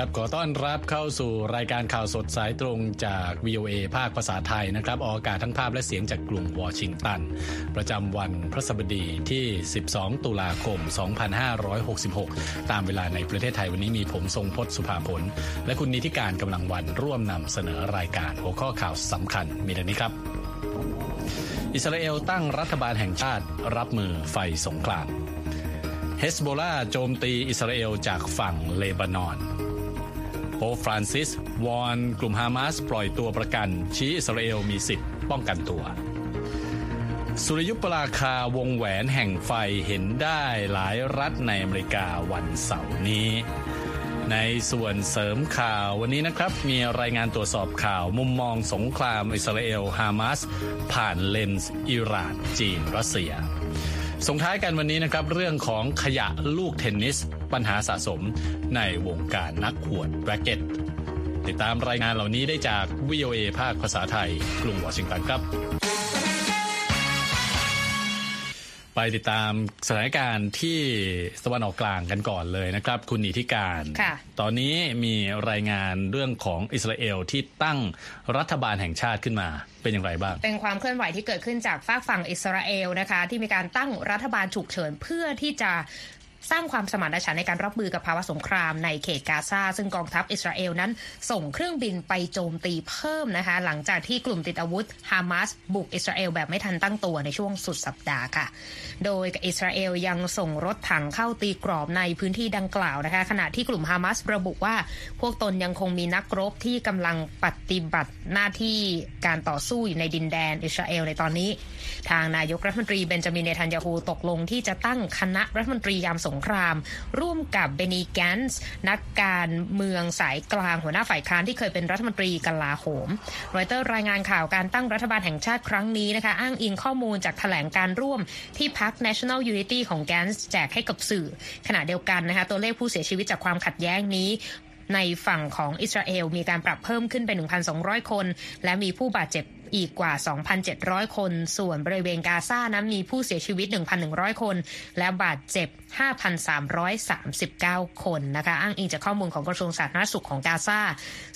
ครับขอต้อนรับเข้าสู่รายการข่าวสดสายตรงจาก VOA ภาคภาษาไทยนะครับ ออกอากาศทั้งภาพและเสียงจากกรุงวอชิงตัน ประจำวันพระสบดีที่ 12 ตุลาคม 2566 ตามเวลาในประเทศไทยวันนี้มีผมทรงพศสุภาผล และคุณนิติการกำลังวันร่วมนำเสนอรายการหัวข้อข่าวสำคัญมีดังนี้ครับ อิสราเอลตั้งรัฐบาลแห่งชาติรับมือไฟสงครามเฮสโบลาโจมตีอิสราเอลจากฝั่งเลบานอน โป๊ปฟรานซิส วอนกลุ่มฮามาสปล่อยตัวประกัน ชี้อิสราเอลมีสิทธิ์ป้องกันตัว สุริยุปราคาวงแหวนแห่งไฟเห็นได้หลายรัฐในอเมริกาวันเสาร์นี้ ในส่วนเสริมข่าววันนี้นะครับ มีรายงานตรวจสอบข่าวมุมมองสงครามอิสราเอลฮามาสผ่านเลนส์อิหร่านจีนรัสเซีย ส่งท้ายกันวันนี้นะครับเรื่องของขยะลูกเทนนิส ปัญหาสะสมในวงการนักขวดแร็กเก็ต ติดตามรายงานเหล่านี้ได้จาก VOA ภาคภาษาไทย กรุงวอชิงตันครับ ไปติดตามสถานการณ์ที่ตะวันออกกลางกันก่อนเลยนะครับ คุณนิติการ ตอนนี้มีรายงานเรื่องของอิสราเอลที่ตั้งรัฐบาลแห่งชาติขึ้นมาเป็นอย่างไรบ้าง เป็นความเคลื่อนไหวที่เกิดขึ้นจากฝากฝั่งอิสราเอลนะคะ ที่มีการตั้งรัฐบาลฉุกเฉินเพื่อที่จะ สร้างความสมานฉันท์ในการรับมือกับภาวะสงครามในเขตกาซาซึ่งกองทัพอิสราเอลนั้น ส่งเครื่องบินไปโจมตีเพิ่มนะคะ หลังจากที่กลุ่มติดอาวุธฮามาสบุกอิสราเอลแบบไม่ทันตั้งตัวในช่วงสุดสัปดาห์ค่ะ โดยอิสราเอลยังส่งรถถังเข้าตีกรอบในพื้นที่ดังกล่าวนะคะ ขณะที่กลุ่มฮามาสระบุว่าพวกตนยังคงมีนักรบที่กำลังปฏิบัติหน้าที่การต่อสู้อยู่ในดินแดนอิสราเอลในตอนนี้ ทางนายกรัฐมนตรีเบนจามินเนทันยาฮูตกลงที่จะตั้งคณะรัฐมนตรียามสงคราม ร่วมกับเบนีแกนส์นักการเมืองสายกลางหัวหน้าฝ่ายค้านที่เคยเป็นรัฐมนตรีกลาโหมรอยเตอร์รายงานข่าวการตั้งรัฐบาลแห่งชาติครั้งนี้นะคะ อ้างอิงข้อมูลจากแถลงการณ์ร่วมที่พรรค National Unity ของแกนส์แจกให้กับสื่อ ขณะเดียวกันนะคะตัวเลขผู้เสียชีวิตจากความขัดแย้งนี้ในฝั่งของอิสราเอลมีการปรับเพิ่มขึ้นเป็น1,200 คน และมีผู้บาดเจ็บ อีกกว่า 2,700 คน ส่วนบริเวณกาซานั้นมีผู้เสียชีวิต 1,100 คน และบาดเจ็บ 5,339 คนนะคะอ้างอิงจากข้อมูลของกระทรวงสาธารณสุขของกาซา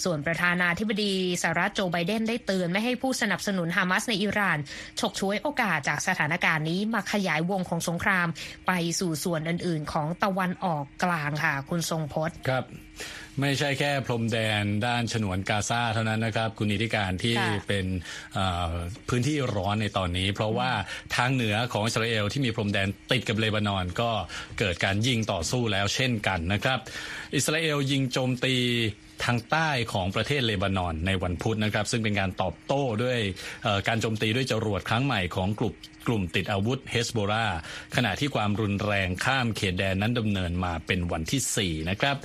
ส่วนประธานาธิบดีสหรัฐโจไบเดนได้เตือนไม่ให้ผู้สนับสนุนฮามาสในอิหร่านฉกช่วยโอกาสจากสถานการณ์นี้มาขยายวงของสงคราม ไปสู่ส่วนอื่น ๆ ของตะวันออกกลางค่ะ คุณทรงพจน์ครับไม่ใช่แค่พรมแดนด้านฉนวนกาซาเท่านั้นนะครับ คุณนิติการที่เป็นพื้นที่ร้อนในตอนนี้ เพราะว่าทางเหนือของอิสราเอลที่มีพรมแดนติดกับเลบานอนก็เกิดการยิงต่อสู้แล้วเช่นกันนะครับ อิสราเอลยิงโจมตีทางใต้ของประเทศเลบานอนในวันพุธนะครับ ซึ่งเป็นการตอบโต้ด้วยการโจมตีด้วยจรวดครั้งใหม่ของกลุ่มกลุ่มติดอาวุธเฮสโบราขณะที่ความรุนแรงข้ามเขตแดนนั้นดำเนินมาเป็นวันที่ 4 นะครับ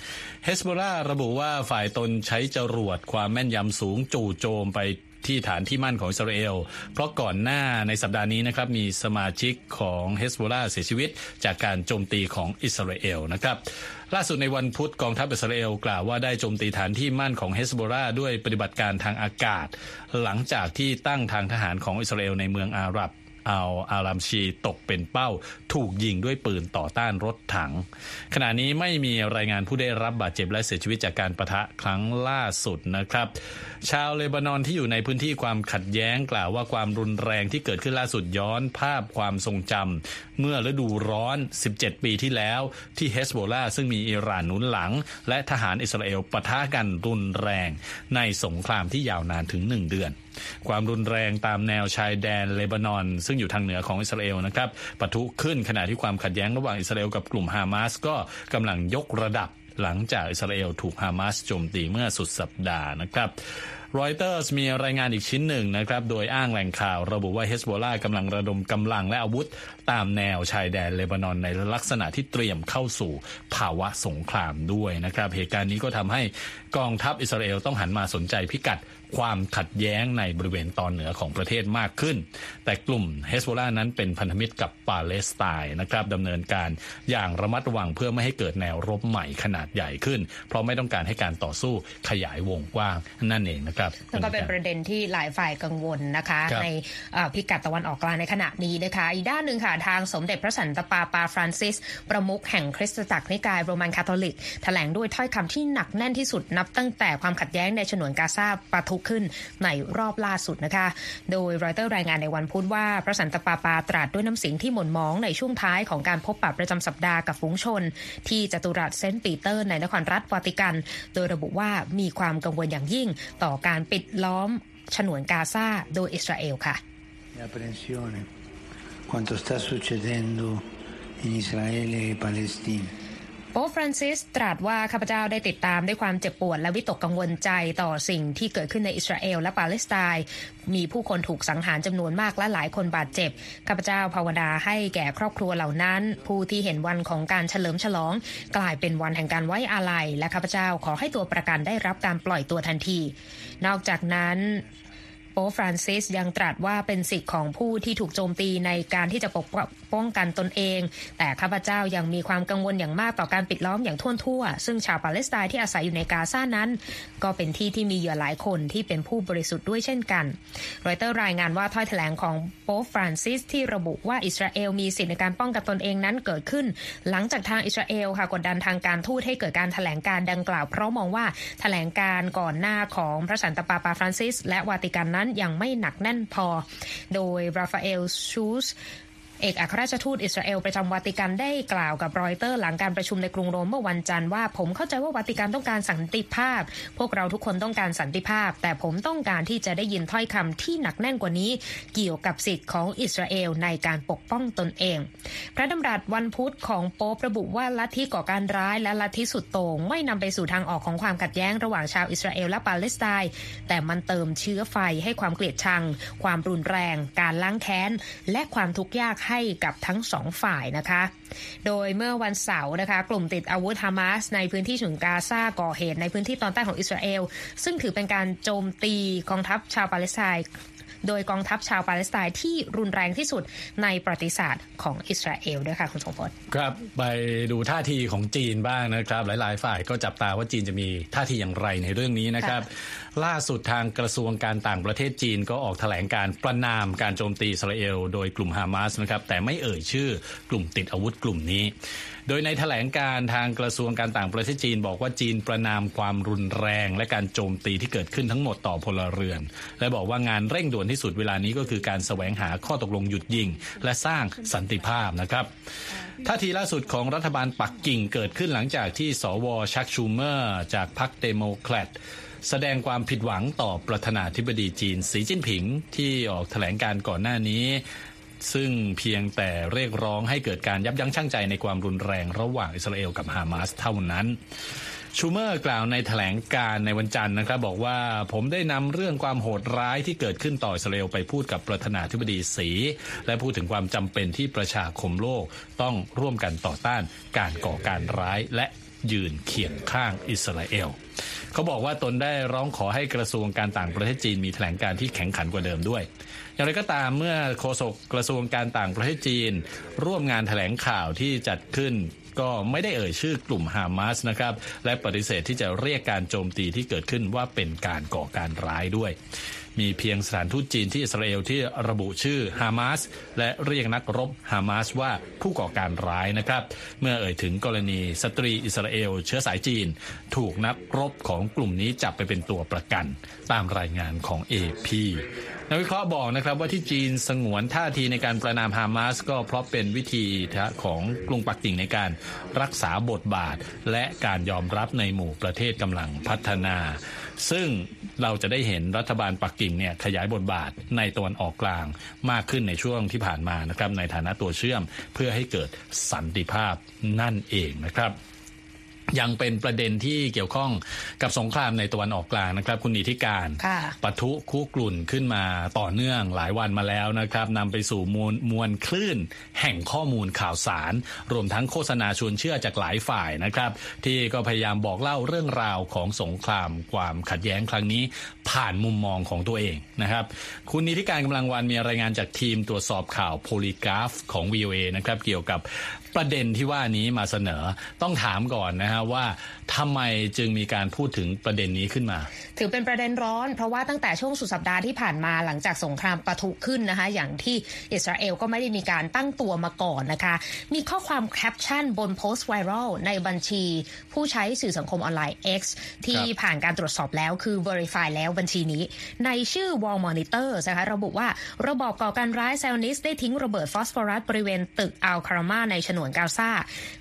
เฮสโบราระบุว่าฝ่ายตนใช้จรวดความแม่นยำสูงจู่โจมไป ที่ฐานที่มั่นของอิสราเอล เพราะก่อนหน้าในสัปดาห์นี้นะครับมีสมาชิกของเฮสโบราเสียชีวิต จากการโจมตีของอิสราเอลนะครับล่าสุดในวันพุธกองทัพอิสราเอลกล่าวว่าได้โจมตีฐานที่มั่นของเฮสโบราด้วยปฏิบัติการทางอากาศ หลังจากที่ตั้งทางทหารของอิสราเอลในเมืองอาหรับ เอาอารามชีตกเป็นเป้า ถูกยิงด้วยปืนต่อต้านรถถัง ขณะนี้ไม่มีรายงานผู้ได้รับบาดเจ็บและเสียชีวิตจากการประทะครั้งล่าสุดนะครับ ชาวเลบานอนที่อยู่ในพื้นที่ความขัดแย้งกล่าวว่าความรุนแรงที่เกิดขึ้นล่าสุดย้อนภาพความทรงจำเมื่อฤดูร้อน 17 ปีที่แล้ว ที่เฮสโบลาซึ่งมีอิหร่านหนุนหลัง และทหารอิสราเอลปะทะกันรุนแรง ในสงครามที่ยาวนานถึง 1 เดือน ความรุนแรงตามแนวชายแดนเลบานอน ซึ่งอยู่ทางเหนือของอิสราเอลนะครับปะทุขึ้นขณะที่ความขัดแย้งระหว่างอิสราเอลกับกลุ่มฮามาสก็กำลังยกระดับหลังจากอิสราเอลถูกฮามาสโจมตีเมื่อสุดสัปดาห์นะครับรอยเตอร์สมีรายงานอีกชิ้นหนึ่งนะครับ โดยอ้างแหล่งข่าวระบุว่าเฮสโบลากำลังระดมกำลังและอาวุธ ตามแนวชายแดนเลบานอนในลักษณะที่เตรียมเข้าสู่ภาวะสงครามด้วยนะครับ เหตุการณ์นี้ก็ทำให้กองทัพอิสราเอลต้องหันมาสนใจพิกัด ความขัดแย้งในบริเวณตอนเหนือของประเทศมากขึ้น แต่กลุ่มเฮสโบลานั้นเป็นพันธมิตรกับปาเลสไตน์นะครับดำเนินการอย่างระมัดระวังเพื่อไม่ให้เกิดแนวรบใหม่ขนาดใหญ่ขึ้น เพราะไม่ต้องการให้การต่อสู้ขยายวงกว้างนั่นเองนะครับแล้วก็เป็นประเด็นที่หลายฝ่ายกังวลนะคะ ในพิกัดตะวันออกกลางในขณะนี้นะคะ อีกด้านหนึ่งค่ะทางสมเด็จพระสันตะปาปาฟรานซิส ประมุขแห่งคริสตจักรนิกายโรมันคาทอลิกแถลงด้วยถ้อยคำที่หนักแน่นที่สุดนับตั้งแต่ความขัดแย้งในฉนวนกาซาปะทุขึ้นในรอบล่าสุดนะคะ โดยรอยเตอร์รายงานในวันพุธว่าพระสันตะปาปาตรัสด้วยน้ำเสียงที่หม่นมองในช่วงท้ายของการพบปะประจำสัปดาห์กับฝูงชน ที่จตุรัสเซนต์ปีเตอร์ในนครรัฐวาติกัน โดยระบุว่ามีความกังวลอย่างยิ่งต่อการปิดล้อมฉนวนกาซาโดยอิสราเอลค่ะ quanto sta succedendo in Israele e Palestina โป๊ปฟรานซิสตรัสว่าข้าพเจ้าได้ติดตามด้วยความเจ็บปวดและวิตกกังวลใจต่อสิ่งที่เกิดขึ้นในอิสราเอลและปาเลสไตน์มีผู้คนถูกสังหารจำนวนมากและหลายคนบาดเจ็บข้าพเจ้าภาวนาให้แก่ครอบครัวเหล่านั้น ผู้ที่เห็นวันของการเฉลิมฉลอง กลายเป็นวันแห่งการไว้อาลัยและข้าพเจ้าขอให้ตัวประกันได้รับการปล่อยตัวทันที นอกจากนั้น โป๊ปฟรานซิสยังตรัสว่าเป็นสิทธิ์ของผู้ที่ถูกโจมตีในการที่จะปกป้องกันตนเอง แต่ข้าพเจ้ายังมีความกังวลอย่างมากต่อการปิดล้อมอย่างถ้วนทั่ว ซึ่งชาวปาเลสไตน์ที่อาศัยอยู่ในกาซานั้น ก็เป็นที่ที่มีเหยื่อหลายคนที่เป็นผู้บริสุทธิ์ด้วยเช่นกัน รอยเตอร์รายงานว่าถ้อยแถลงของโป๊ปฟรานซิสที่ระบุว่าอิสราเอลมีสิทธิในการป้องกันตนเองนั้นเกิดขึ้น หลังจากทางอิสราเอลค่ะกดดันทางการทูตให้เกิดการแถลงการณ์ดังกล่าว เพราะมองว่าแถลงการณ์ก่อนหน้าของพระสันตะปาปาฟรานซิส และวาติกันนั้นยังไม่หนักแน่นพอ โดยราฟาเอลชูตซ์ เอกอัครราชทูตอิสราเอลประจำวาติกันได้กล่าวกับรอยเตอร์หลังการประชุมในกรุงโรมเมื่อวันจันทร์ว่าผมเข้าใจว่าวาติกันต้องการสันติภาพ พวกเราทุกคนต้องการสันติภาพ แต่ผมต้องการที่จะได้ยินถ้อยคำที่หนักแน่นกว่านี้ เกี่ยวกับสิทธิ์ของอิสราเอลในการปกป้องตนเอง พระดำรัสวันพุธของโป๊ประบุว่าลัทธิก่อการร้ายและลัทธิสุดโต่งไม่นำไปสู่ทางออกของความขัดแย้งระหว่างชาวอิสราเอลและปาเลสไตน์แต่มันเติมเชื้อไฟให้ความเกลียดชัง ความรุนแรง การล้างแค้นและความทุกข์ยากให้กับทั้งสองฝ่ายนะคะ โดยเมื่อวันเสาร์นะคะ กลุ่มติดอาวุธฮามาสในพื้นที่ฉนวนกาซาก่อเหตุในพื้นที่ตอนใต้ของอิสราเอล ซึ่งถือเป็นการโจมตีกองทัพชาวปาเลสไตน์ โดยกองทัพชาวปาเลสไตน์ที่รุนแรงที่สุดในประวัติศาสตร์ของอิสราเอลด้วยค่ะคุณสมพลครับไปดูท่าทีของจีนบ้างนะครับ หลาย ๆ ฝ่ายก็จับตาว่าจีนจะมีท่าทีอย่างไรในเรื่องนี้นะครับ ล่าสุดทางกระทรวงการต่างประเทศจีนก็ออกแถลงการประนามการโจมตีอิสราเอล โดยกลุ่มฮามาสนะครับแต่ไม่เอ่ยชื่อกลุ่มติดอาวุธกลุ่มนี้โดยในแถลงการทางกระทรวงการต่างประเทศจีนบอกว่าจีนประนามความรุนแรง และการโจมตีที่เกิดขึ้นทั้งหมดต่อพลเรือน และบอกว่างานเร่งด่วนที่สุดเวลานี้ก็คือการแสวงหาข้อตกลงหยุดยิง และสร้างสันติภาพนะครับท่าทีล่าสุดของรัฐบาลปักกิ่งเกิดขึ้นหลังจากที่สว.ชัค ชูเมอร์จากพรรคเดโมแครตแสดงความผิดหวังต่อประธานาธิบดีจีนสีจิ้นผิงที่ออกแถลงการณ์ก่อนหน้านี้ ซึ่งเพียงแต่เรียกร้องให้เกิดการยับยั้งชั่งใจในความรุนแรงระหว่างอิสราเอลกับฮามาสเท่านั้นชูเมอร์กล่าวในแถลงการในวันจันทร์นะครับบอกว่าผมได้นำเรื่องความโหดร้ายที่เกิดขึ้นต่ออิสราเอลไปพูดกับประธานาธิบดีสี และพูดถึงความจำเป็นที่ประชาคมโลกต้องร่วมกันต่อต้านการก่อการร้ายและ ยืนเคียงข้างอิสราเอลเขาบอกว่าตนได้ร้องขอให้กระทรวงการต่างประเทศจีนมีแถลงการที่แข็งขันกว่าเดิมด้วย อย่างไรก็ตามเมื่อโฆษกกระทรวงการต่างประเทศจีน ร่วมงานแถลงข่าวที่จัดขึ้นก็ไม่ได้เอ่ยชื่อกลุ่มฮามาสนะครับ และปฏิเสธที่จะเรียกการโจมตีที่เกิดขึ้นว่าเป็นการก่อการร้ายด้วย มีเพียงสถานทูตจีนที่อิสราเอลที่ระบุชื่อฮามาสและเรียกนักรบฮามาสว่าผู้ก่อการร้ายนะครับ เมื่อเอ่ยถึงกรณีสตรีอิสราเอล เชื้อสายจีน ถูกนักรบของกลุ่มนี้จับไปเป็นตัวประกัน ตามรายงานของ AP นักวิเคราะห์บอกนะครับว่าที่จีนสงวนท่าทีในการประนามฮามาสก็เพราะเป็นวิธีของกรุงปักกิ่งในการรักษาบทบาท และการยอมรับในหมู่ประเทศกำลังพัฒนา ซึ่ง เราจะได้เห็นรัฐบาลปักกิ่งเนี่ยขยายบทบาทในตะวันออกกลางมากขึ้นในช่วงที่ผ่านมานะครับในฐานะตัวเชื่อมเพื่อให้เกิดสันติภาพนั่นเองนะครับ ยังเป็นประเด็นที่เกี่ยวข้องกับสงครามในตะวันออกกลางนะครับ คุณนิติการปะทุคุกรุ่นขึ้นมาต่อเนื่องหลายวันมาแล้วนะครับนำไปสู่มวลมวลคลื่น แห่งข้อมูลข่าวสาร รวมทั้งโฆษณาชวนเชื่อจากหลายฝ่ายนะครับ ที่ก็พยายามบอกเล่าเรื่องราวของสงครามความขัดแย้งครั้งนี้ ผ่านมุมมองของตัวเองนะครับ คุณนิติการกำลังวันมีรายงานจากทีมตรวจสอบข่าวโพลีกราฟของ VOA นะครับเกี่ยวกับ ประเด็นที่ว่านี้มาเสนอต้องถามก่อนนะฮะว่าทำไมจึงมีการพูดถึงประเด็นนี้ขึ้นมา ถือเป็นประเด็นร้อน เพราะว่าตั้งแต่ช่วงสุดสัปดาห์ที่ผ่านมาหลังจากสงครามปะทุขึ้นนะคะ อย่างที่อิสราเอลก็ไม่ได้มีการตั้งตัวมาก่อนนะคะ มีข้อความแคปชั่นบนโพสต์ไวรัลในบัญชี ผู้ใช้สื่อสังคมออนไลน์ X ที่ผ่านการตรวจสอบแล้วคือ Verify แล้วบัญชีนี้ ในชื่อ War Monitor นะคะระบุว่าระบอบก่อการร้ายไซออนิสต์ได้ทิ้งระเบิดฟอสฟอรัสบริเวณตึกอัลคารามาในฉนวนกาซา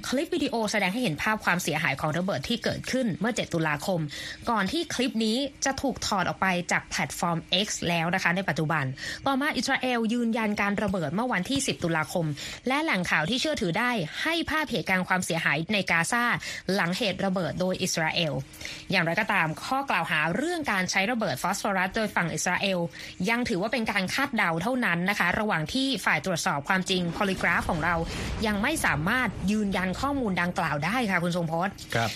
คลิปวิดีโอแสดงให้เห็นภาพความเสียหายของระเบิดที่เกิดขึ้นเมื่อ 7 ตุลาคม ก่อนที่คลิปนี้จะถูกถอดออกไปจากแพลตฟอร์ม X แล้วนะคะ ในปัจจุบัน ต่อมาอิสราเอลยืนยันการระเบิดเมื่อวันที่ 10 ตุลาคม และแหล่งข่าวที่เชื่อถือได้ให้ภาพเหตุการณ์ความเสียหายในกาซาหลังเหตุระเบิดโดยอิสราเอล อย่างไรก็ตามข้อกล่าวหาเรื่องการใช้ระเบิดฟอสฟอรัสโดยฝั่งอิสราเอล ยังถือว่าเป็นการคาดเดาเท่านั้นนะคะ ระหว่างที่ฝ่ายตรวจสอบความจริง Polygraph ของเรายังไม่สามารถยืนยันข้อมูลดังกล่าวได้ค่ะคุณทรงพจน์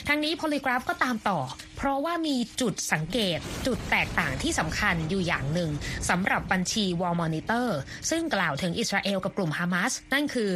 ทั้งนี้โพลิกราฟก็ตามต่อเพราะว่ามีจุดสังเกตจุดแตกต่างที่สำคัญอยู่อย่างหนึ่งสำหรับบัญชี Wall Monitor ซึ่งกล่าวถึงอิสราเอลกับกลุ่มฮามาสนั่นคือ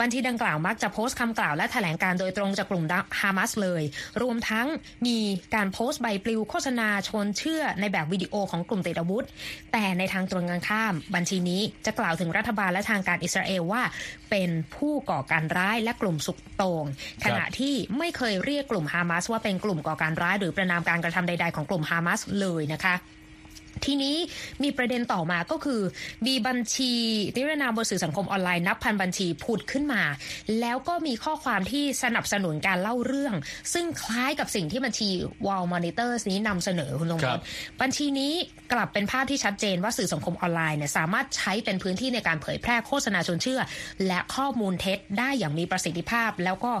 บัญชีดังกล่าวมักจะโพสต์คำกล่าวและแถลงการโดยตรงจากกลุ่มฮามาสเลย รวมทั้งมีการโพสต์ใบปลิวโฆษณาชวนเชื่อในแบบวิดีโอของกลุ่มติดอาวุธ แต่ในทางตรงกันข้าม บัญชีนี้จะกล่าวถึงรัฐบาลและทางการอิสราเอลว่า เป็นผู้ก่อการร้ายและกลุ่มสุกโตงขณะที่ไม่เคยเรียกกลุ่มฮามาสว่าเป็นกลุ่มก่อการร้ายหรือประนามการกระทำใด ๆ ของกลุ่มฮามาสเลยนะคะ ทีนี้มีประเด็นต่อมาก็คือ มีบัญชีที่รนามบนสื่อสังคมออนไลน์นับพันบัญชีผุดขึ้นมา แล้วก็มีข้อความที่สนับสนุนการเล่าเรื่อง ซึ่งคล้ายกับสิ่งที่บัญชี Wall Monitors นี้นำเสนอคุณลงพลบัญชีนี้กลับเป็นภาพที่ชัดเจนว่าสื่อสังคมออนไลน์เนี่ยสามารถใช้เป็นพื้นที่ในการเผยแพร่โฆษณาชวนเชื่อ และข้อมูลเท็จได้อย่างมีประสิทธิภาพ แล้วก็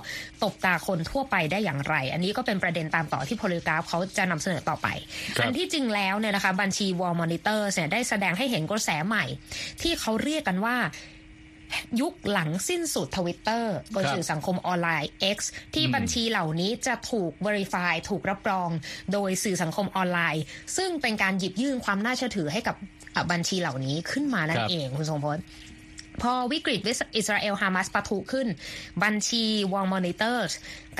ตบตาคนทั่วไปได้อย่างไร อันนี้ก็เป็นประเด็นตามต่อที่โพลิกราฟเขาจะนำเสนอต่อไป อันที่จริงแล้วเนี่ยนะคะบัญชี Wall Monitor เนี่ยได้แสดงให้เห็นกระแสใหม่ ที่เขาเรียกกันว่ายุคหลังสิ้นสุดทวิตเตอร์บนสื่อสังคมออนไลน์ X ที่บัญชีเหล่านี้จะถูก Verify ถูกรับรอง โดยสื่อสังคมออนไลน์ ซึ่งเป็นการหยิบยื่นความน่าเชื่อถือให้กับบัญชีเหล่านี้ขึ้นมานั่นเองคุณทรงพจน์ พอวิกฤตอิสราเอลฮามาสปะทุขึ้น บัญชี War Monitor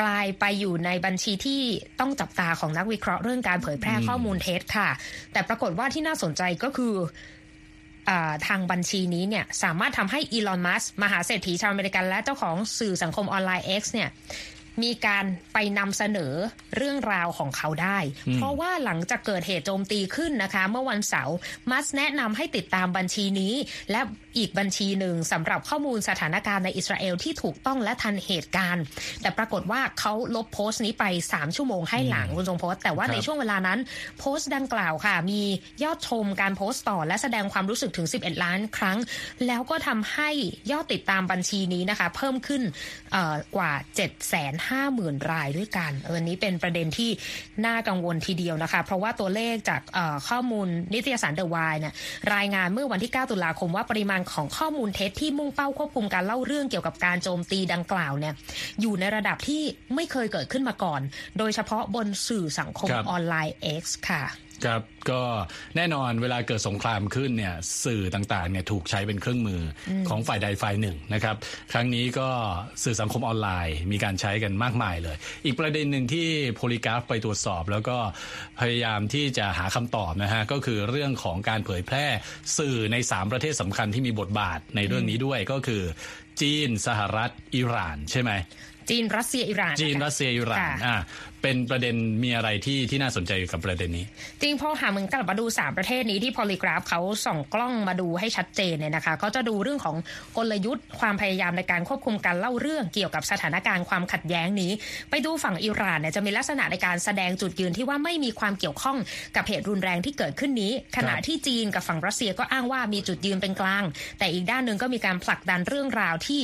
กลายไปอยู่ในบัญชีที่ต้องจับตาของนักวิเคราะห์เรื่องการเผยแพร่ข้อมูลเท็จค่ะ แต่ปรากฏว่าที่น่าสนใจก็คือทางบัญชีนี้เนี่ยสามารถทำให้อีลอนมัสก์มหาเศรษฐีชาวอเมริกันและเจ้าของสื่อสังคมออนไลน์ X เนี่ยมีการไปนำเสนอเรื่องราวของเขาได้ เพราะว่าหลังจากเกิดเหตุโจมตีขึ้นนะคะ เมื่อวันเสาร์มัสแนะนำให้ติดตามบัญชีนี้ และอีกบัญชีหนึ่งสำหรับข้อมูลสถานการณ์ในอิสราเอลที่ถูกต้องและทันเหตุการณ์ แต่ปรากฏว่าเขาลบโพสต์นี้ไป 3 ชั่วโมงให้หลังคุณทรงโพสต์แต่ว่าในช่วงเวลานั้นโพสต์ดังกล่าวค่ะ มียอดชมการโพสต์ต่อและแสดงความรู้สึกถึง 11 ล้านครั้ง แล้วก็ทำให้ยอดติดตามบัญชีนี้นะคะ เพิ่มขึ้นกว่า 7 5 0 0 0 0 รายด้วยกันอันนี้เป็นประเด็นที่น่ากังวลทีเดียวนะคะ เพราะว่าตัวเลขจากข้อมูลนิตยสารเดอะไวน์เนี่ยรายงานเมื่อวันที่ 9 ตุลาคมว่าปริมาณของข้อมูลเท็จที่มุ่งเป้าควบคุมการเล่าเรื่องเกี่ยวกับการโจมตีดังกล่าวเนี่ยอยู่ในระดับที่ไม่เคยเกิดขึ้นมาก่อน โดยเฉพาะบนสื่อสังคมออนไลน์ X ค่ะ ครับก็แน่นอนเวลาเกิดสงครามขึ้นเนี่ยสื่อต่างๆเนี่ยถูกใช้เป็นเครื่องมือของฝ่ายใดฝ่ายหนึ่งนะครับครั้งนี้ก็สื่อสังคมออนไลน์มีการใช้กันมากมายเลย อีกประเด็นหนึ่งที่โพลีกราฟไปตรวจสอบ แล้วก็พยายามที่จะหาคำตอบนะฮะก็คือเรื่องของการเผยแพร่สื่อใน 3 ประเทศสำคัญที่มีบทบาทในเรื่องนี้ด้วยก็คือ จีนสหรัฐอิหร่าน ใช่ไหมจีนรัสเซียอิหร่านจีนรัสเซียอิหร่านอ่า เป็นประเด็นมีอะไรที่ที่น่าสนใจกับประเด็นนี้ จริงพอหามึงกลับมาดู 3 ประเทศนี้ที่พอลิกราฟเขาส่องกล้องมาดูให้ชัดเจนเนี่ยนะคะเขาจะดูเรื่องของกลยุทธ์ ความพยายามในการควบคุมการเล่าเรื่องเกี่ยวกับสถานการณ์ความขัดแย้งนี้ ไปดูฝั่งอิหร่านเนี่ยจะมีลักษณะในการแสดงจุดยืนที่ว่าไม่มีความเกี่ยวข้องกับเหตุรุนแรงที่เกิดขึ้นนี้ ขณะที่จีนกับฝั่งรัสเซียก็อ้างว่ามีจุดยืนเป็นกลาง แต่อีกด้านหนึ่งก็มีการผลักดันเรื่องราวที่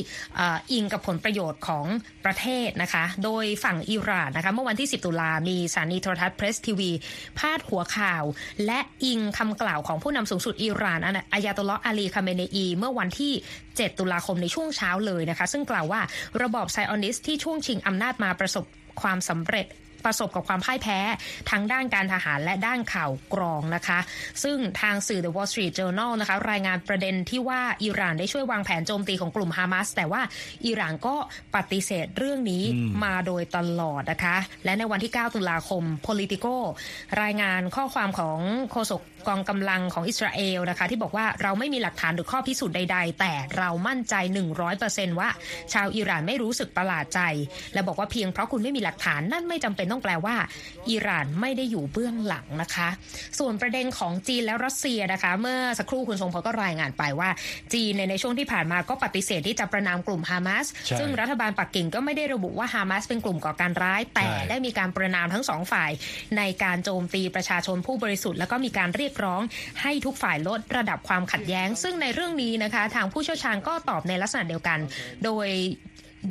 อิงกับผลประโยชน์ของประประเทศนะคะ โดยฝั่งอิหร่านนะคะเมื่อวันที่10 ตุลา มีสถานีโทรทัศน์เพรสทีวี พาดหัวข่าว และอิงคำกล่าวของผู้นำสูงสุดอิหร่านอายาตุลลอฮ์ อาลีคาเมเนอี เมื่อวันที่ 7 ตุลาคมในช่วงเช้าเลยนะคะ ซึ่งกล่าวว่าระบอบไซออนิสต์ที่ช่วงชิงอำนาจมาประสบความสำเร็จ ประสบกับความพ่ายแพ้ทั้งด้านการทหารและด้านข่าวกรองนะคะ ซึ่งทางสื่อ The Wall Street Journal นะคะรายงานประเด็นที่ว่าอิหร่านได้ช่วยวางแผนโจมตีของกลุ่มฮามาสแต่ว่าอิหร่านก็ปฏิเสธเรื่องนี้มาโดยตลอดนะคะ และในวันที่ 9 ตุลาคม Politico รายงานข้อความของโฆษก กองกำลังของอิสราเอลนะคะ ที่บอกว่าเราไม่มีหลักฐานหรือข้อพิสูจน์ใด ๆ แต่เรามั่นใจ 100%ว่า ชาวอิหร่านไม่รู้สึกประหลาดใจ และบอกว่าเพียงเพราะคุณไม่มีหลักฐานนั่นไม่จำเป็นต้องแปลว่า อิหร่านไม่ได้อยู่เบื้องหลังนะคะ ส่วนประเด็นของจีนและรัสเซียนะคะ เมื่อสักครู่คุณทรงพลก็รายงานไปว่า จีนในช่วงที่ผ่านมาก็ปฏิเสธที่จะประนามกลุ่มฮามาสซึ่งรัฐบาลปักกิ่งก็ไม่ได้ระบุว่าฮามาสเป็นกลุ่มก่อการร้าย แต่ได้มีการประนามทั้งสองฝ่าย ในการโจมตีประชาชนผู้บริสุทธิ์แล้วก็มีการเรียกร้อง ให้ทุกฝ่ายลดระดับความขัดแย้ง ซึ่งในเรื่องนี้นะคะ ทางผู้เชี่ยวชาญก็ตอบในลักษณะเดียวกัน โดย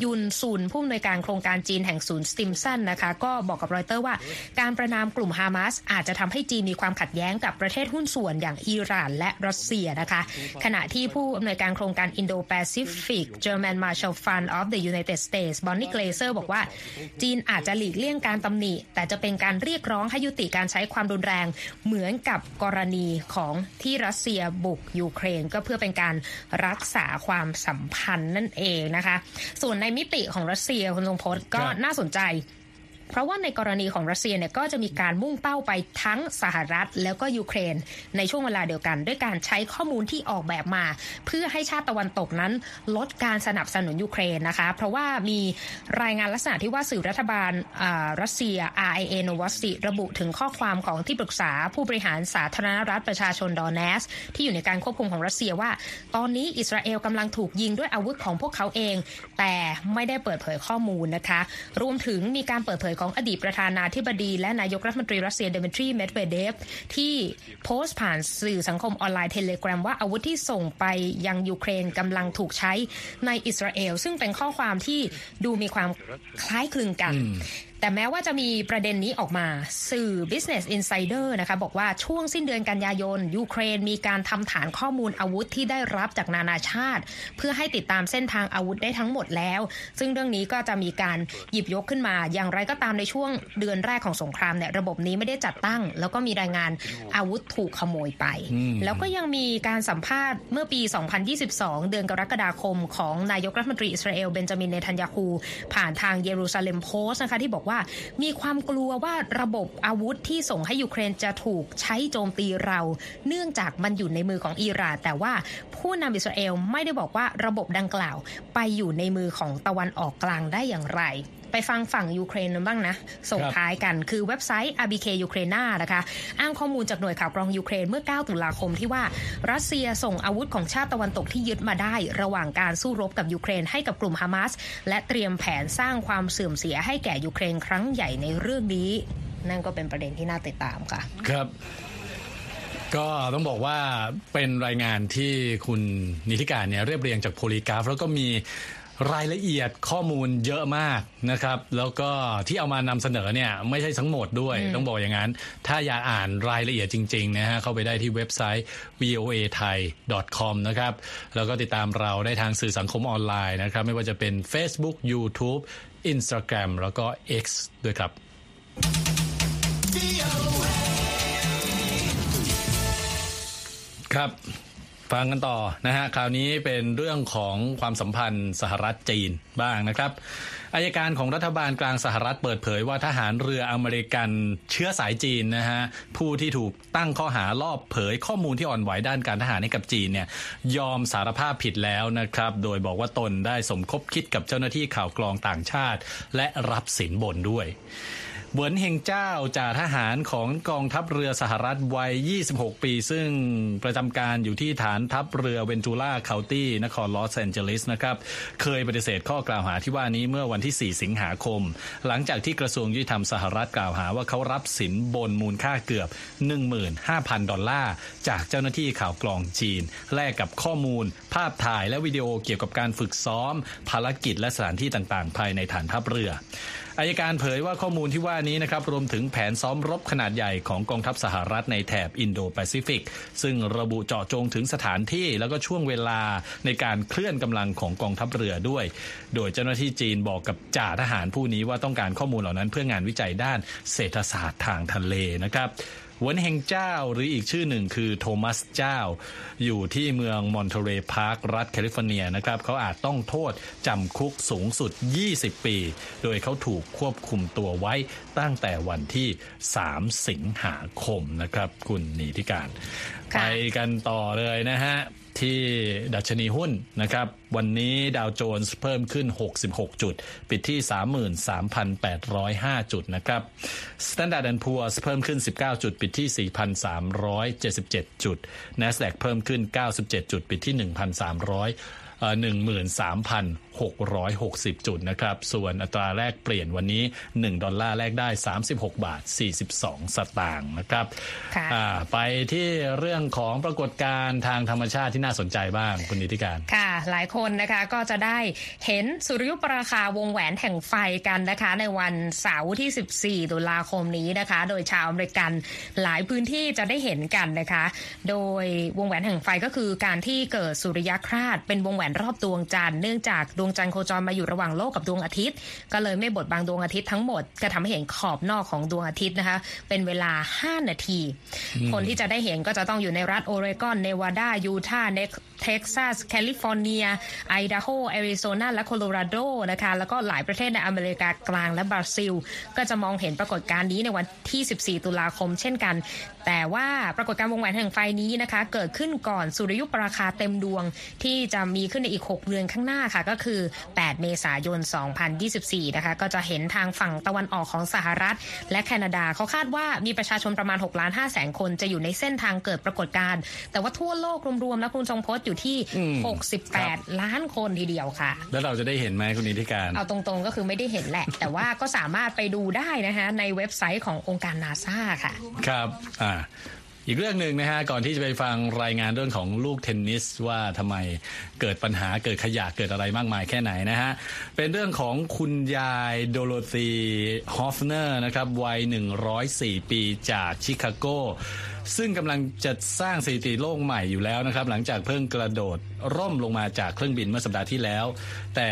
ยุนซุนผู้อำนวยการโครงการจีนแห่งศูนย์สติมสันนะคะก็บอกกับรอยเตอร์ว่า การประนามกลุ่มฮามาสอาจจะทำให้จีนมีความขัดแย้งกับประเทศหุ้นส่วนอย่างอิหร่านและรัสเซียนะคะ ขณะที่ผู้อำนวยการโครงการ Indo-Pacific German Marshall Fund of the United States Bonnie Glaser บอกว่า จีนอาจจะหลีกเลี่ยงการตำหนิ แต่จะเป็นการเรียกร้องให้ยุติการใช้ความรุนแรงเหมือนกับกรณีของที่รัสเซียบุกยูเครน ก็เพื่อเป็นการรักษาความสัมพันธ์นั่นเองนะคะ ส่วนในมิติของรัสเซียคุณทรงพจน์ก็น่าสนใจ เพราะว่าในกรณีของรัสเซียเนี่ยก็จะมีการมุ่งเป้าไปทั้งสหรัฐ แล้วก็ยูเครน ในช่วงเวลาเดียวกัน ด้วยการใช้ข้อมูลที่ออกแบบมา เพื่อให้ชาติตะวันตกนั้น ลดการสนับสนุนยูเครนนะคะ เพราะว่ามีรายงานลักษณะที่ว่าสื่อรัฐบาลรัสเซีย RIA n o v o s t y ระบุถึงข้อความของที่ปรึกษาผู้บริหารสาธารณรัฐประชาชนดอนเนส ที่อยู่ในการควบคุมของรัสเซียว่า ตอนนี้อิสราเอลกำลังถูกยิงด้วยอาวุธของพวกเขาเอง แต่ไม่ได้เปิดเผยข้อมูลนะคะ รวมถึงมีการเปิดเผยของอดีตประธานาธิบดี และนายกรัฐมนตรีรัสเซียเดมิทรีเมดเวเดฟที่โพสต์ผ่านสื่อสังคมออนไลน์เทเลแกรมว่าอาวุธที่ส่งไปยังยูเครนกำลังถูกใช้ในอิสราเอล ซึ่งเป็นข้อความที่ดูมีความคล้ายคลึงกัน แต่แม้ว่าจะมีประเด็นนี้ออกมาสื่อ Business Insider นะคะบอกว่าช่วงสิ้นเดือนกันยายน ยูเครนมีการทำฐานข้อมูลอาวุธที่ได้รับจากนานาชาติ เพื่อให้ติดตามเส้นทางอาวุธได้ทั้งหมดแล้ว ซึ่งเรื่องนี้ก็จะมีการหยิบยกขึ้นมา อย่างไรก็ตามในช่วงเดือนแรกของสงครามเนี่ยระบบนี้ไม่ได้จัดตั้ง แล้วก็มีรายงานอาวุธถูกขโมยไป แล้วก็ยังมีการสัมภาษณ์เมื่อปี 2022 เดือนกรกฎาคม ของนายกรัฐมนตรีอิสราเอลเบนจามินเนทันยาฮูผ่านทางเยรูซาเล็มโพสนะคะที่บอกว่า มีความกลัวว่าระบบอาวุธที่ส่งให้ยูเครนจะถูกใช้โจมตีเรา เนื่องจากมันอยู่ในมือของอิหร่านแต่ว่าผู้นำอิสราเอลไม่ได้บอกว่าระบบดังกล่าว ไปอยู่ในมือของตะวันออกกลางได้อย่างไร ไปฟังฝั่งยูเครนบ้างนะ ส่งท้ายกันคือเว็บไซต์ RBK Ukraina นะคะ อ้างข้อมูลจากหน่วยข่าวกรองยูเครนเมื่อ 9 ตุลาคมที่ว่ารัสเซียส่งอาวุธของชาติตะวันตกที่ยึดมาได้ ระหว่างการสู้รบกับยูเครนให้กับกลุ่มฮามาสและเตรียมแผนสร้างความเสื่อมเสียให้แก่ยูเครนครั้งใหญ่ในเรื่องนี้ นั่นก็เป็นประเด็นที่น่าติดตามค่ะ ครับก็ต้องบอกว่าเป็นรายงานที่คุณนิติการเนี่ยเรียบเรียงจากโพลีกราฟ แล้วก็มี รายละเอียดข้อมูลเยอะมากนะครับ แล้วก็ที่เอามานำเสนอเนี่ยไม่ใช่ทั้งหมดด้วย ต้องบอกอย่างนั้น ถ้าอยากอ่านรายละเอียดจริงๆนะฮะเข้าไปได้ที่เว็บไซต์ voa thai com นะครับ แล้วก็ติดตามเราได้ทางสื่อสังคมออนไลน์นะครับ ไม่ว่าจะเป็น Facebook YouTube Instagram แล้วก็ X ด้วยครับ ครับ ฟังกันต่อนะฮะคราวนี้เป็นเรื่องของความสัมพันธ์สหรัฐจีนบ้างนะครับอายการของรัฐบาลกลางสหรัฐเปิดเผยว่าทหารเรืออเมริกันเชื้อสายจีนนะฮะผู้ที่ถูกตั้งข้อหารอบเผยข้อมูลที่อ่อนไหวด้านการทหารให้กับจีนเนี่ยยอมสารภาพผิดแล้วนะครับ โดยบอกว่าตนได้สมคบคิดกับเจ้าหน้าที่ข่าวกรองต่างชาติ และรับสินบนด้วย เหวินเฮง จ้าว จ่าทหารของกองทัพเรือสหรัฐวัย 26 ปี ซึ่งประจำการอยู่ที่ฐานทัพเรือเวนทูราเคาน์ตี้นครลอสแอนเจลิสนะครับเคยปฏิเสธข้อกล่าวหาที่ว่านี้เมื่อวันที่ 4 สิงหาคม หลังจากที่กระทรวงยุติธรรมสหรัฐกล่าวหาว่าเขารับสินบนมูลค่าเกือบ 15,000 ดอลลาร์ จากเจ้าหน้าที่ข่าวกรองจีน แลกกับข้อมูล ภาพถ่ายและวิดีโอเกี่ยวกับการฝึกซ้อม ภารกิจและสถานที่ต่างๆ ภายในฐานทัพเรือ อายการเผยว่าข้อมูลที่ว่านี้นะครับรวมถึงแผนซ้อมรบขนาดใหญ่ของกองทัพสหรัฐในแถบอินโดแปซิฟิก ซึ่งระบุเจาะจงถึงสถานที่แล้วก็ช่วงเวลาในการเคลื่อนกำลังของกองทัพเรือด้วย โดยเจ้าหน้าที่จีนบอกกับจ่าทหารผู้นี้ว่าต้องการข้อมูลเหล่านั้นเพื่องานวิจัยด้านเศรษฐศาสตร์ทางทะเลนะครับ หวนเฮงเจ้าหรืออีกชื่อหนึ่งคือโทมัสเจ้า อยู่ที่เมืองมอนเทเรพาร์ครัฐแคลิฟอร์เนียนะครับเขาอาจต้องโทษจำคุกสูงสุด 20 ปี โดยเขาถูกควบคุมตัวไว้ตั้งแต่วันที่ 3 สิงหาคมนะครับ คุณนีทิการ ไปกันต่อเลยนะฮะ ที่ดัชนีหุ้นนะครับ วันนี้ดาวโจนส์เพิ่มขึ้น 66 จุด ปิดที่ 33,805 จุดนะครับ Standard Poor's เพิ่มขึ้น 19 จุด ปิดที่ 4,377 จุด NASDAQ เพิ่มขึ้น 97 จุด ปิดที่ 1,300 13,000 13,660 จุดนะครับ ส่วนอัตราแลกเปลี่ยนวันนี้ 1 ดอลลาร์แลกได้ 36 บาท 42 สตางค์นะครับไปที่เรื่องของปรากฏการณ์ทางธรรมชาติที่น่าสนใจบ้างคุณนิติการ ค่ะ หลายคนนะคะก็จะได้เห็นสุริยุปราคาวงแหวนแห่งไฟกันนะคะ ในวันเสาร์ที่ 14 ตุลาคมนี้นะคะ โดยชาวอเมริกันหลายพื้นที่จะได้เห็นกันนะคะ โดยวงแหวนแห่งไฟก็คือการที่เกิดสุริยคราสเป็นวงแหวนวนรอบดวงจันทร์เนื่องจากดวงจันทร์โคจรมาอยู่ระหว่างโลกกับดวงอาทิตย์ ก็เลยไม่บดบังดวงอาทิตย์ทั้งหมดก็ทำให้เห็นขอบนอกของดวงอาทิตย์นะคะ เป็นเวลา 5 นาที คนที่จะได้เห็นก็จะต้องอยู่ในรัฐโอเรกอนเนวาดายูทาห์เท็กซัสแคลิฟอร์เนียไอดาโฮแอริโซนาและโคโลราโดนะคะแล้วก็หลายประเทศในอเมริกากลางและบราซิล ก็จะมองเห็นปรากฏการณ์นี้ในวันที่ 14 ตุลาคมเช่นกัน แต่ว่าปรากฏการณ์วงแหวนแห่งไฟนี้นะคะ เกิดขึ้นก่อนสุริยุปราคาเต็มดวงที่จะมีขึ้นในอีก 6 เดือนข้างหน้าค่ะ ก็คือ8 เมษายน 2024 นะคะ ก็จะเห็นทางฝั่งตะวันออกของสหรัฐ และแคนาดาเขาคาดว่ามีประชาชนประมาณ6ล้าน5แสนคนจะอยู่ในเส้นทางเกิดปรากฏการณ์แต่ว่าทั่วโลกรวมๆแล้วคุณทรงพจน์อยู่ที่ 68 ล้านคนทีเดียวค่ะ แล้วเราจะได้เห็นไหมคุณนิติการ เอาตรงๆก็คือไม่ได้เห็นแหละ แต่ว่าก็สามารถไปดูได้นะคะในเว็บไซต์ขององค์การนาซาค่ะ ครับอ่า อีกเรื่องหนึ่งนะฮะก่อนที่จะไปฟังรายงานเรื่องของลูกเทนนิสว่าทำไมเกิดปัญหาเกิดขยะเกิดอะไรมากมายแค่ไหนนะฮะเป็นเรื่องของคุณยายโดโรธีฮอฟเนอร์นะครับวัย 104 ปีจากชิคาโกซึ่งกำลังจะสร้างสถิติโลกใหม่อยู่แล้วนะครับ หลังจากเพิ่งกระโดดร่มลงมาจากเครื่องบินเมื่อสัปดาห์ที่แล้ว แต่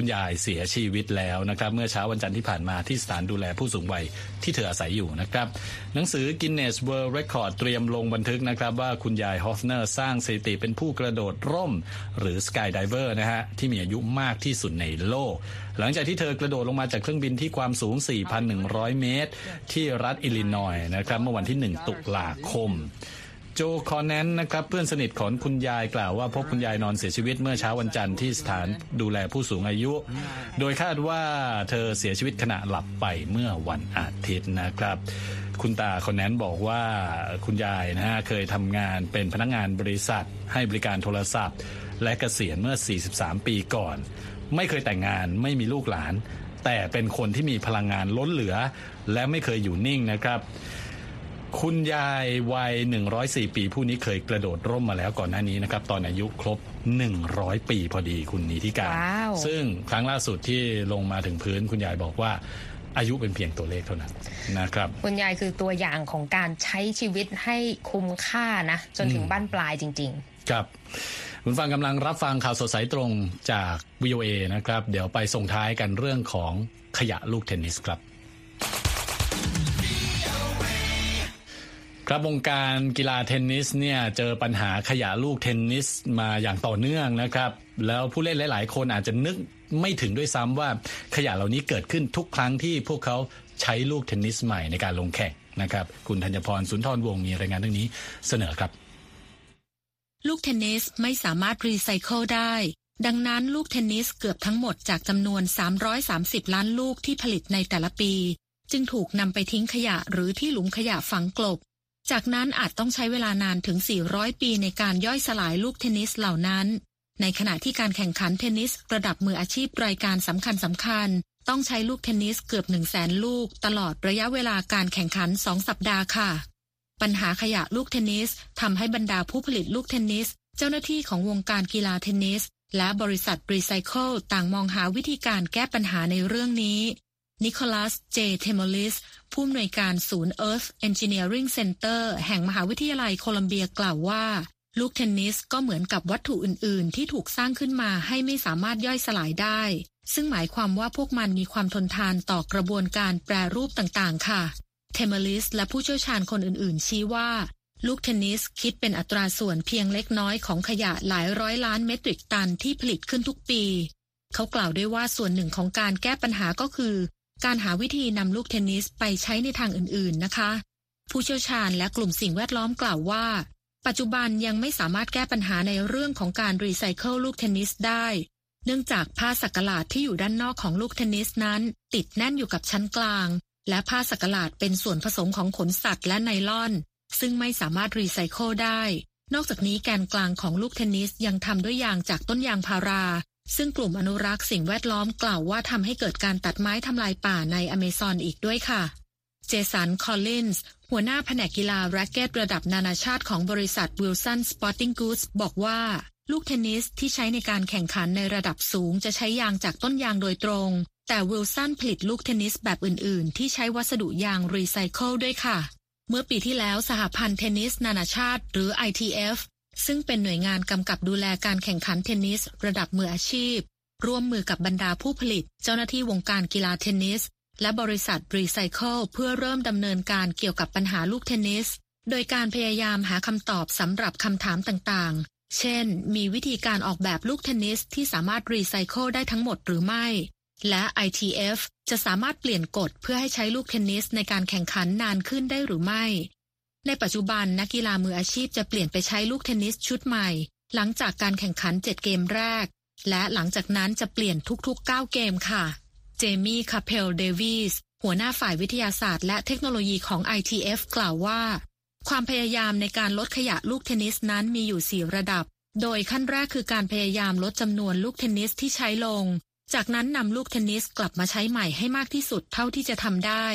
คุณยายเสียชีวิตแล้วนะครับเมื่อเช้าวันจันทร์ที่ผ่านมาที่สถานดูแลผู้สูงวัยที่เธออาศัยอยู่นะครับหนังสือ Guinness World Record เตรียมลงบันทึกนะครับว่าคุณยายฮอฟเนอร์สร้างสถิติเป็นผู้กระโดดร่ม หรือ skydiver นะฮะที่มีอายุมากที่สุดในโลก หลังจากที่เธอกระโดดลงมาจากเครื่องบินที่ความสูง 4,100 เมตร ที่รัฐอิลลินอยส์นะครับเมื่อวันที่ 1 ตุลาคม โจคอนแนนนะครับเพื่อนสนิทของคุณยายกล่าวว่าพบคุณยายนอนเสียชีวิตเมื่อเช้าวันจันทร์ที่สถานดูแลผู้สูงอายุ โดยคาดว่าเธอเสียชีวิตขณะหลับไปเมื่อวันอาทิตย์นะครับ คุณตาคอนแนนบอกว่าคุณยายนะฮะเคยทำงานเป็นพนักงงานบริษัท ให้บริการโทรศัพท์ และเกษียณเมื่อ 43 ปีก่อน ไม่เคยแต่งงานไม่มีลูกหลานแต่เป็นคนที่มีพลังงานล้นเหลือ และไม่เคยอยู่นิ่งนะครับ คุณยายวัย 104 ปี ผู้นี้เคยกระโดดร่มมาแล้วก่อนหน้านี้นะครับ ตอนอายุครบ 100 ปีพอดีคุณนีทิการ wow. ซึ่งครั้งล่าสุดที่ลงมาถึงพื้นคุณยายบอกว่าอายุเป็นเพียงตัวเลขเท่านั้นนะครับคุณยายคือตัวอย่างของการใช้ชีวิตให้คุ้มค่านะ จนถึงบ้านปลายจริง ๆ ครับ คุณฟังกำลังรับฟังข่าวสดสายตรงจาก VOA นะครับ เดี๋ยวไปส่งท้ายกันเรื่องของขยะลูกเทนนิสครับ ครับวงการกีฬาเทนนิสเนี่ยเจอปัญหาขยะลูกเทนนิสมาอย่างต่อเนื่องนะครับ แล้วผู้เล่นหลาย ๆ คนอาจจะนึกไม่ถึงด้วยซ้ำว่าขยะเหล่านี้เกิดขึ้นทุกครั้งที่พวกเขาใช้ลูกเทนนิสใหม่ในการลงแข่งนะครับ คุณธัญพรสุนทรวงศ์มีรายงานเรื่องนี้เสนอครับ ลูกเทนนิสไม่สามารถรีไซเคิลได้ ดังนั้นลูกเทนนิสเกือบทั้งหมดจากจำนวน 330 ล้านลูกที่ผลิตในแต่ละปี จึงถูกนำไปทิ้งขยะหรือที่หลุมขยะฝังกลบ จากนั้นอาจต้องใช้เวลานานถึง 400 ปีในการย่อยสลายลูกเทนนิสเหล่านั้น ในขณะที่การแข่งขันเทนนิสระดับมืออาชีพรายการสำคัญสำคัญ ต้องใช้ลูกเทนนิสเกือบ 1 0 0 0 0แสนลูก ตลอดระยะเวลาการแข่งขัน 2 สัปดาห์ค่ะ ปัญหาขยะลูกเทนนิสทำให้บรรดาผู้ผลิตลูกเทนนิส เจ้าหน้าที่ของวงการกีฬาเทนนิสและบริษัทรีไซเคิลต่างมองหาวิธีการแก้ปัญหาในเรื่องนี้ นิโคลัส เจ เทมอลิส ผู้อำนวยการศูนย์ Earth Engineering Center แห่งมหาวิทยาลัยโคลัมเบียกล่าวว่า ลูกเทนนิสก็เหมือนกับวัตถุอื่น ๆ ที่ถูกสร้างขึ้นมาให้ไม่สามารถย่อยสลายได้ ซึ่งหมายความว่าพวกมันมีความทนทานต่อกระบวนการแปรรูปต่าง ๆ ค่ะ เทมอลิส และผู้เชี่ยวชาญคนอื่น ๆ ชี้ว่า ลูกเทนนิสคิดเป็นอัตราส่วนเพียงเล็กน้อยของขยะหลายร้อยล้านเมตริกตันที่ผลิตขึ้นทุกปีเขากล่าวด้วยว่าส่วนหนึ่งของการแก้ปัญหาก็คือ การหาวิธีนำลูกเทนนิสไปใช้ในทางอื่นๆนะคะ ผู้เชี่ยวชาญและกลุ่มสิ่งแวดล้อมกล่าวว่า ปัจจุบันยังไม่สามารถแก้ปัญหาในเรื่องของการรีไซเคิลลูกเทนนิสได้ เนื่องจากผ้าสักหลาดที่อยู่ด้านนอกของลูกเทนนิสนั้น ติดแน่นอยู่กับชั้นกลาง และผ้าสักหลาดเป็นส่วนผสมของขนสัตว์และไนลอน ซึ่งไม่สามารถรีไซเคิลได้ นอกจากนี้แกนกลางของลูกเทนนิสยังทำด้วยยางจากต้นยางพารา ซึ่งกลุ่มอนุรักษ์สิ่งแวดล้อมกล่าวว่าทำให้เกิดการตัดไม้ทำลายป่าในอเมซอนอีกด้วยค่ะ เจสัน คอลลินส์ หัวหน้าแผนกกีฬาแร็กเก็ตระดับนานาชาติของบริษัท Wilson Sporting Goods บอกว่าลูกเทนนิสที่ใช้ในการแข่งขันในระดับสูงจะใช้ยางจากต้นยางโดยตรง แต่วิลสันผลิตลูกเทนนิสแบบอื่น ๆ ที่ใช้วัสดุยางรีไซเคิลด้วยค่ะ เมื่อปีที่แล้วสหพันธ์เทนนิสนานาชาติ หรือ ITF ซึ่งเป็นหน่วยงานกำกับดูแลการแข่งขันเทนนิส ระดับมืออาชีพ ร่วมมือกับบรรดาผู้ผลิต เจ้าหน้าที่วงการกีฬาเทนนิส และบริษัทรีไซเคิลเพื่อเริ่มดำเนินการเกี่ยวกับปัญหาลูกเทนนิส โดยการพยายามหาคำตอบสำหรับคำถามต่างๆ เช่น มีวิธีการออกแบบลูกเทนนิสที่สามารถรีไซเคิลได้ทั้งหมดหรือไม่ และ ITF จะสามารถเปลี่ยนกฎเพื่อให้ใช้ลูกเทนนิสในการแข่งขันนานขึ้นได้หรือไม่ ในปัจจุบันนักกีฬามืออาชีพจะเปลี่ยนไปใช้ลูกเทนนิสชุดใหม่ หลังจากการแข่งขัน 7 เกมแรก และหลังจากนั้นจะเปลี่ยนทุกๆ 9 เกมค่ะ เจมี่คาเพลเดวิสหัวหน้าฝ่ายวิทยาศาสตร์และเทคโนโลยีของ ITF กล่าวว่า ความพยายามในการลดขยะลูกเทนนิสนั้นมีอยู่ 4 ระดับ โดยขั้นแรกคือการพยายามลดจำนวนลูกเทนนิสที่ใช้ลง จากนั้นนำลูกเทนนิสกลับมาใช้ใหม่ให้มากที่สุดเท่าที่จะทำได้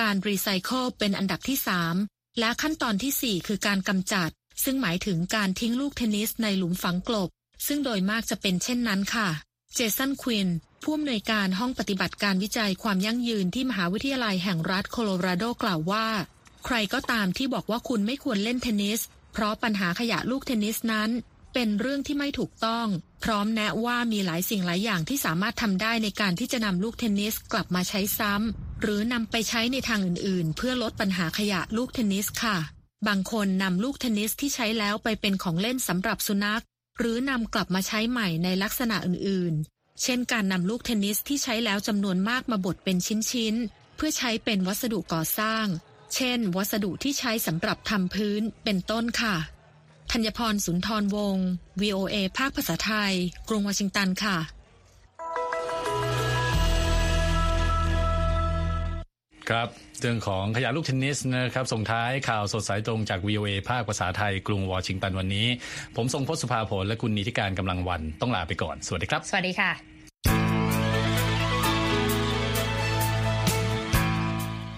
การรีไซเคิลเป็นอันดับที่ 3 และขั้นตอนที่ 4 คือการกำจัด ซึ่งหมายถึงการทิ้งลูกเทนนิสในหลุมฝังกลบ ซึ่งโดยมากจะเป็นเช่นนั้นค่ะ เจสันควินผู้อำนวยการห้องปฏิบัติการวิจัยความยั่งยืนที่มหาวิทยาลัยแห่งรัฐโคโลราโดกล่าวว่า ใครก็ตามที่บอกว่าคุณไม่ควรเล่นเทนนิส เพราะปัญหาขยะลูกเทนนิสนั้น เป็นเรื่องที่ไม่ถูกต้อง พร้อมแนะว่ามีหลายสิ่งหลายอย่างที่สามารถทำได้ในการที่จะนำลูกเทนนิสกลับมาใช้ซ้ำหรือนำไปใช้ในทางอื่นๆ เพื่อลดปัญหาขยะลูกเทนนิสค่ะ บางคนนำลูกเทนนิสที่ใช้แล้วไปเป็นของเล่นสำหรับสุนัข หรือนำกลับมาใช้ใหม่ในลักษณะอื่นๆ เช่น การนำลูกเทนนิสที่ใช้แล้วจำนวนมากมาบดเป็นชิ้นๆ เพื่อใช้เป็นวัสดุก่อสร้าง เช่น วัสดุที่ใช้สำหรับทำพื้นเป็นต้นค่ะ ธัญพรสุนทรวงศ์ VOA ภาคภาษาไทย กรุงวอชิงตันค่ะ ครับ เรื่องของขยะลูกเทนนิสนะครับ ส่งท้ายข่าวสดสายตรงจาก VOA ภาคภาษาไทย กรุงวอชิงตันวันนี้ ผมทรงพศสุภาผลและคุณนิติการกำลังวันต้องลาไปก่อน สวัสดีครับ สวัสดีค่ะ